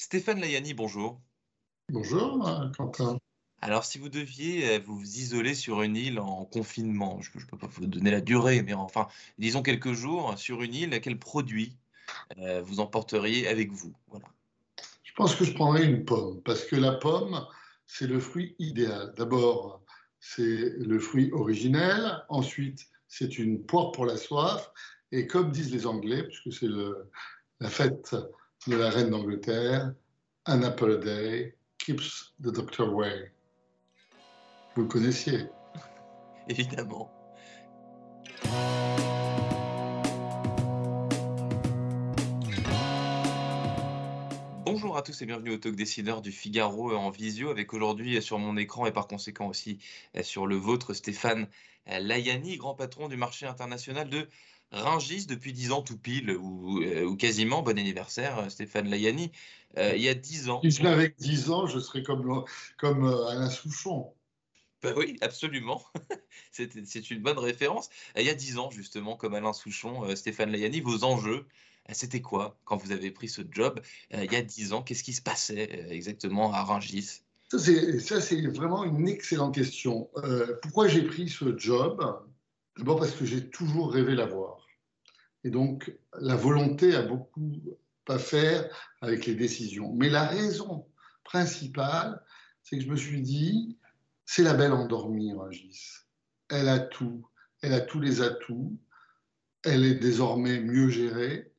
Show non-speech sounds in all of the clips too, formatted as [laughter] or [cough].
Stéphane Layani, bonjour. Bonjour, Quentin. Alors, si vous deviez euh, vous isoler sur une île en confinement, je ne peux pas vous donner la durée, mais enfin, disons quelques jours sur une île, quel produit euh, vous emporteriez avec vous? Voilà. Je pense que je prendrais une pomme, parce que la pomme, c'est le fruit idéal. D'abord, c'est le fruit originel. Ensuite, c'est une poire pour la soif. Et comme disent les Anglais, puisque c'est la fête de la reine d'Angleterre, An apple a day keeps the doctor away. Vous le connaissiez [laughs] Évidemment. Bonjour à tous et bienvenue au Talk Décideur du Figaro en visio avec aujourd'hui sur mon écran et par conséquent aussi sur le vôtre Stéphane Layani, grand patron du marché international de Ringis depuis 10 ans tout pile, ou, euh, quasiment, bon anniversaire euh, Stéphane Layani, euh, il y a 10 ans. Si je l'avais 10 ans, je serais comme, comme Alain Souchon. Ben oui, absolument. [laughs] c'est une bonne référence. Il y a 10 ans, justement, comme Alain Souchon, Stéphane Layani, vos enjeux, c'était quoi quand vous avez pris ce job il y a 10 ans? Qu'est-ce qui se passait exactement à Ringis ça, c'est vraiment une excellente question. pourquoi j'ai pris ce job? D'abord parce que j'ai toujours rêvé l'avoir. Et donc, la volonté a beaucoup à faire avec les décisions. Mais la raison principale, c'est que je me suis dit, c'est la belle endormie, Rangis. Elle a tout, elle a tous les atouts, elle est désormais mieux gérée.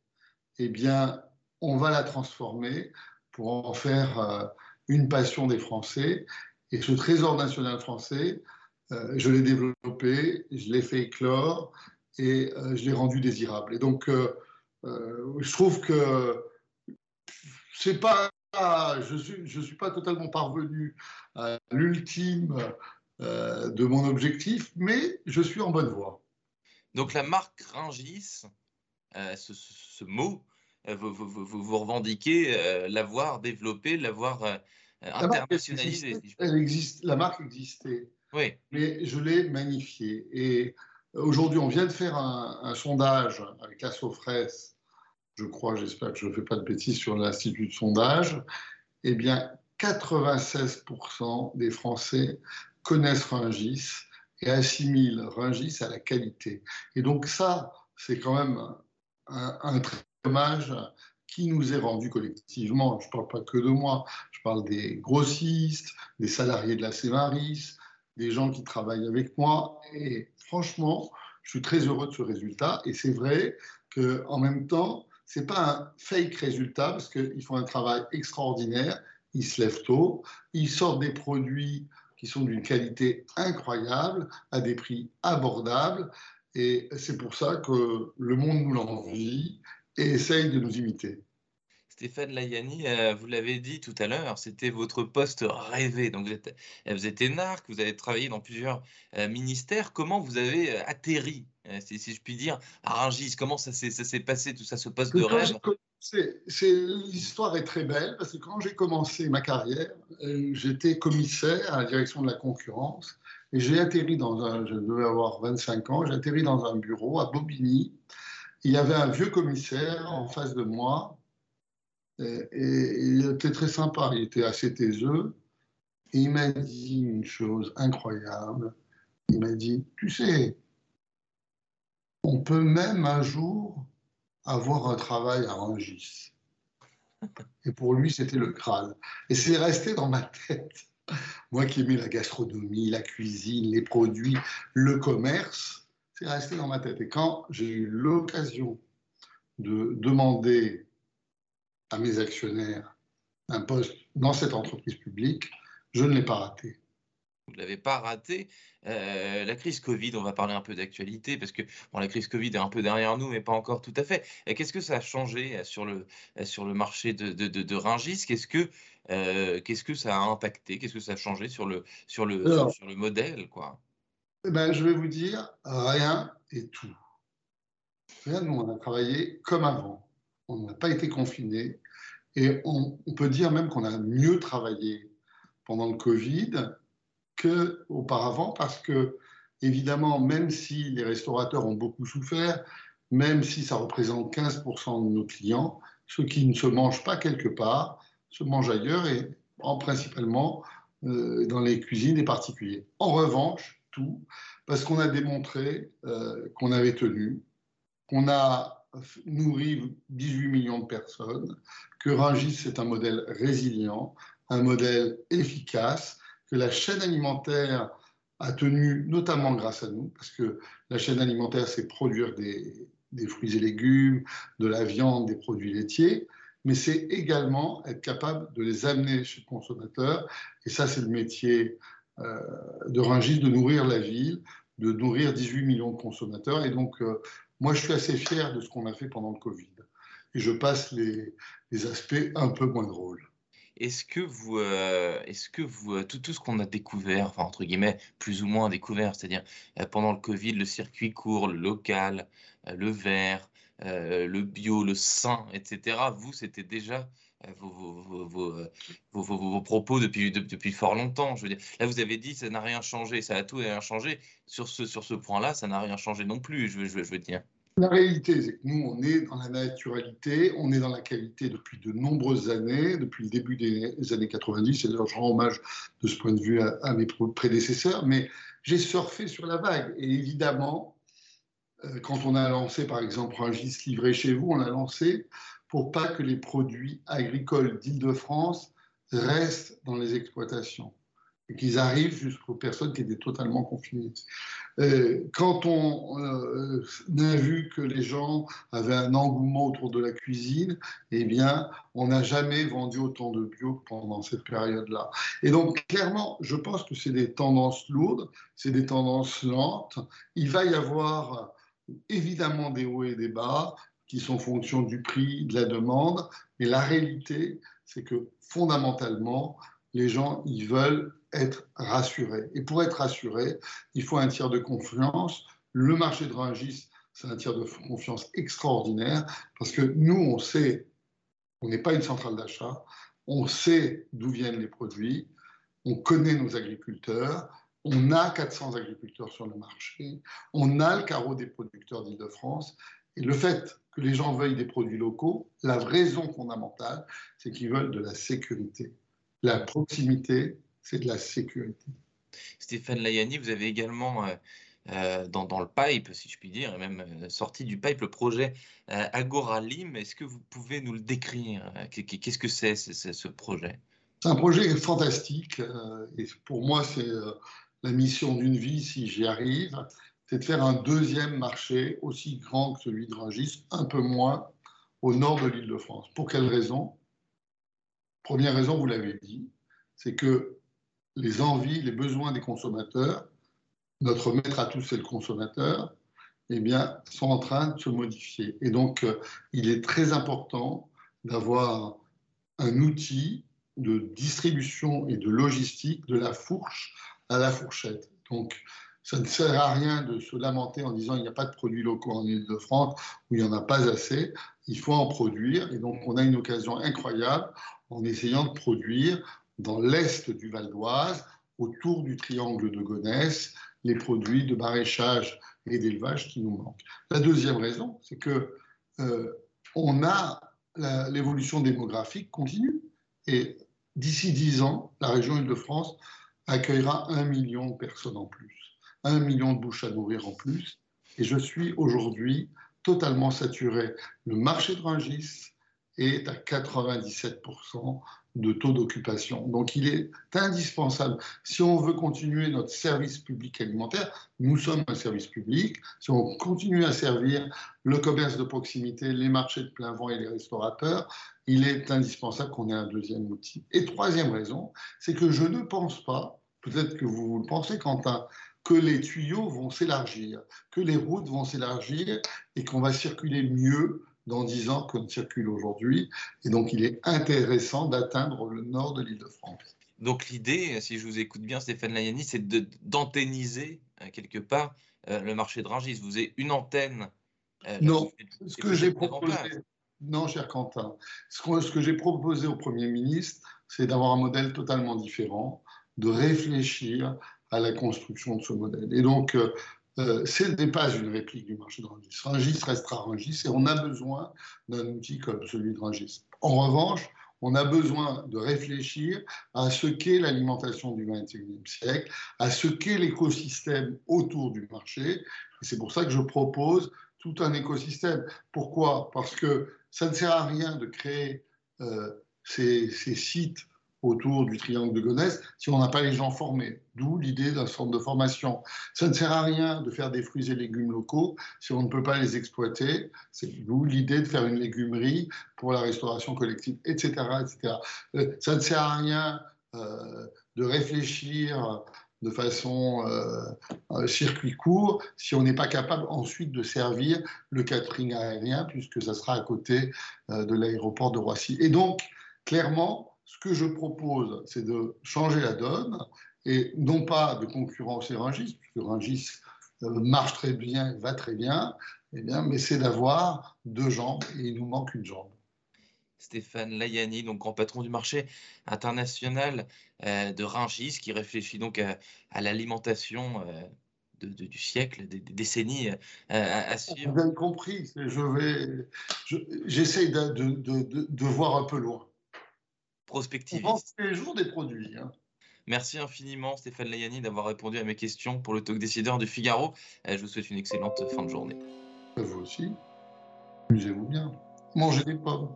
Eh bien, on va la transformer pour en faire euh, une passion des Français. Et ce trésor national français, euh, je l'ai développé, je l'ai fait éclore et euh, je l'ai rendu désirable. Et donc, euh, je trouve que c'est pas, je suis, je suis pas totalement parvenu à l'ultime de mon objectif, mais je suis en bonne voie. Donc la marque Ringis, ce, mot, vous, vous, vous, revendiquez l'avoir développé, l'avoir internationalisé. elle existe, la marque existait. Oui. Mais je l'ai magnifié. Et aujourd'hui, on vient de faire un, sondage avec la Sofres, je crois, j'espère que je ne fais pas de bêtises sur l'Institut de sondage. Eh bien, 96% des Français connaissent Rungis et assimilent Rungis à la qualité. Et donc ça, c'est quand même un, un hommage qui nous est rendu collectivement. Je ne parle pas que de moi, je parle des grossistes, des salariés de la Cémaris, gens qui travaillent avec moi. Et franchement, je suis très heureux de ce résultat. Et c'est vrai qu'en même temps, ce n'est pas un fake résultat parce qu'ils font un travail extraordinaire. Ils se lèvent tôt, ils sortent des produits qui sont d'une qualité incroyable, à des prix abordables. Et c'est pour ça que le monde nous l'envie et essaye de nous imiter. Stéphane Layani, euh, vous l'avez dit tout à l'heure, c'était votre poste rêvé. Donc vous êtes, vous êtes énarque, vous avez travaillé dans plusieurs euh, ministères. Comment vous avez euh, atterri, si, je puis dire, à Rungis? Comment ça s'est passé, tout ça, ce poste de rêve? L'histoire est très belle parce que quand j'ai commencé ma carrière, j'étais commissaire à la direction de la concurrence et j'ai atterri dans un, je devais avoir 25 ans, j'ai atterri dans un bureau à Bobigny. Il y avait un vieux commissaire en face de moi et, il était très sympa, il était assez taiseux. Et il m'a dit une chose incroyable. Il m'a dit, tu sais, on peut même un jour avoir un travail à Rangis. Et pour lui, c'était le Graal. Et c'est resté dans ma tête. Moi qui aimais la gastronomie, la cuisine, les produits, le commerce, c'est resté dans ma tête. Et quand j'ai eu l'occasion de demander à mes actionnaires un poste dans cette entreprise publique, je ne l'ai pas raté. Vous ne l'avez pas raté. Euh, la crise Covid, on va parler un peu d'actualité parce que bon, la crise Covid est un peu derrière nous, mais pas encore tout à fait. Qu'est-ce que ça a changé sur le, sur le marché de, de, de, Ringis? Qu'est-ce que, euh, qu'est-ce que ça a impacté? Qu'est-ce que ça a changé sur le, sur le, sur, le modèle quoi? eh ben, Je vais vous dire rien et tout. Rien, nous, on a travaillé comme avant on n'a pas été confiné et on, peut dire même qu'on a mieux travaillé pendant le Covid qu'auparavant parce que, évidemment, même si les restaurateurs ont beaucoup souffert, même si ça représente 15% de nos clients, ceux qui ne se mangent pas quelque part se mange ailleurs et en, principalement euh, dans les cuisines des particuliers. En revanche, tout, parce qu'on a démontré euh, qu'on avait tenu, qu'on a nourri 18 millions de personnes, que Rungis c'est un modèle résilient, un modèle efficace, que la chaîne alimentaire a tenu notamment grâce à nous, parce que la chaîne alimentaire, c'est produire des, des fruits et légumes, de la viande, des produits laitiers, mais c'est également être capable de les amener chez le consommateur. Et ça, c'est le métier euh, de Rungis, de nourrir la ville, de nourrir 18 millions de consommateurs. Et donc, euh, moi, je suis assez fier de ce qu'on a fait pendant le Covid. Et je passe les, aspects un peu moins drôles. Est-ce que vous, euh, est-ce que vous, tout, tout ce qu'on a découvert, enfin entre guillemets, plus ou moins découvert, c'est-à-dire pendant le Covid, le circuit court, le local, le vert, euh, le bio, le sain, etc. Vous, c'était déjà euh, vos, vos, propos depuis, fort longtemps. Je veux dire, là, vous avez dit ça n'a rien changé, ça a tout rien changé. Sur ce, point-là, ça n'a rien changé non plus, je, je, veux dire. La réalité, c'est que nous, on est dans la naturalité, on est dans la qualité depuis de nombreuses années, depuis le début des années 90, et d'ailleurs je rends hommage de ce point de vue à, à mes prédécesseurs, mais j'ai surfé sur la vague. Et évidemment, euh, quand on a lancé, par exemple, un gis livré chez vous, on l'a lancé pour pas que les produits agricoles d'Île-de-France restent dans les exploitations et qu'ils arrivent jusqu'aux personnes qui étaient totalement confinées. Euh, quand on euh, a vu que les gens avaient un engouement autour de la cuisine, eh bien, on n'a jamais vendu autant de bio pendant cette période-là. Et donc, clairement, je pense que c'est des tendances lourdes, c'est des tendances lentes. Il va y avoir évidemment des hauts et des bas qui sont fonction du prix, de la demande, mais la réalité, c'est que fondamentalement, les gens, ils veulent être rassurés. Et pour être rassurés, il faut un tiers de confiance. Le marché de Rungis, c'est un tiers de confiance extraordinaire parce que nous, on sait, on n'est pas une centrale d'achat, on sait d'où viennent les produits, on connaît nos agriculteurs, on a 400 agriculteurs sur le marché, on a le carreau des producteurs d'Île-de-France, et le fait que les gens veuillent des produits locaux, la raison fondamentale, c'est qu'ils veulent de la sécurité. La proximité, c'est de la sécurité. Stéphane Layani, vous avez également euh, euh, dans, le pipe, si je puis dire, et même euh, sorti du pipe, le projet Agora Lim. Est-ce que vous pouvez nous le décrire? Qu'est-ce que c'est ce projet? C'est un projet fantastique. et pour moi, c'est la mission d'une vie, si j'y arrive, c'est de faire un deuxième marché aussi grand que celui de Rungis, un peu moins au nord de l'île de France. Pour quelle raison? Première raison, vous l'avez dit, c'est que les envies, les besoins des consommateurs, notre maître à tous, c'est le consommateur, eh bien, sont en train de se modifier. Et donc, euh, il est très important d'avoir un outil de distribution et de logistique de la fourche à la fourchette. Donc, ça ne sert à rien de se lamenter en disant il n'y a pas de produits locaux en Ile-de-France ou il n'y en a pas assez. Il faut en produire. Et donc, on a une occasion incroyable en essayant de produire dans l'est du Val d'Oise, autour du triangle de Gonesse, les produits de maraîchage et d'élevage qui nous manquent. La deuxième raison, c'est que euh, on a l'évolution démographique continue. Et d'ici dix ans, la région Île-de-France accueillera un million de personnes en plus, un million de bouches à nourrir en plus. Et je suis aujourd'hui totalement saturé. Le marché de Rungis est à 97% de taux d'occupation. Donc il est indispensable, si on veut continuer notre service public alimentaire, nous sommes un service public, si on continue à servir le commerce de proximité, les marchés de plein vent et les restaurateurs, il est indispensable qu'on ait un deuxième outil. Et troisième raison, c'est que je ne pense pas peut-être que vous le pensez, Quentin, que les tuyaux vont s'élargir, que les routes vont s'élargir et qu'on va circuler mieux dans 10 ans qu'on circule aujourd'hui. Et donc, il est intéressant d'atteindre le nord de l'île de France. Donc, l'idée, si je vous écoute bien, Stéphane Layani, c'est d'anténiser euh, quelque part euh, le marché de Rangis. Vous avez une antenne. Euh, non, ce que j'ai proposé. Non, cher Quentin. Ce que, ce que j'ai proposé au Premier ministre, c'est d'avoir un modèle totalement différent de réfléchir à la construction de ce modèle. Et donc, euh, euh, ce n'est pas une réplique du marché de Rungis. Rungis restera Rungis et on a besoin d'un outil comme celui de Rungis. En revanche, on a besoin de réfléchir à ce qu'est l'alimentation du XXIe siècle, à ce qu'est l'écosystème autour du marché. C'est pour ça que je propose tout un écosystème. Pourquoi? Parce que ça ne sert à rien de créer euh, ces sites autour du triangle de Gonesse si on n'a pas les gens formés. D'où l'idée d'un centre de formation. Ça ne sert à rien de faire des fruits et légumes locaux si on ne peut pas les exploiter. C'est d'où l'idée de faire une légumerie pour la restauration collective, etc. etc. Euh, ça ne sert à rien euh, de réfléchir de façon euh, circuit court si on n'est pas capable ensuite de servir le catering aérien puisque ça sera à côté de l'aéroport de Roissy. Et donc, clairement, ce que je propose, c'est de changer la donne et non pas de concurrencer Rungis, puisque Rungis euh, marche très bien, va très bien, eh bien mais c'est d'avoir deux jambes et il nous manque une jambe. Stéphane Layani, donc grand patron du marché international euh, de Rungis, qui réfléchit donc à, l'alimentation euh, du siècle, des, décennies à, suivre. Vous avez compris, je vais, j'essaye de, de voir un peu loin prospective. On tous les jours des produits. Hein. Merci infiniment Stéphane Layani d'avoir répondu à mes questions pour le talk décideur du Figaro. Euh, je vous souhaite une excellente fin de journée. Vous aussi. Amusez-vous bien. Mangez des pommes.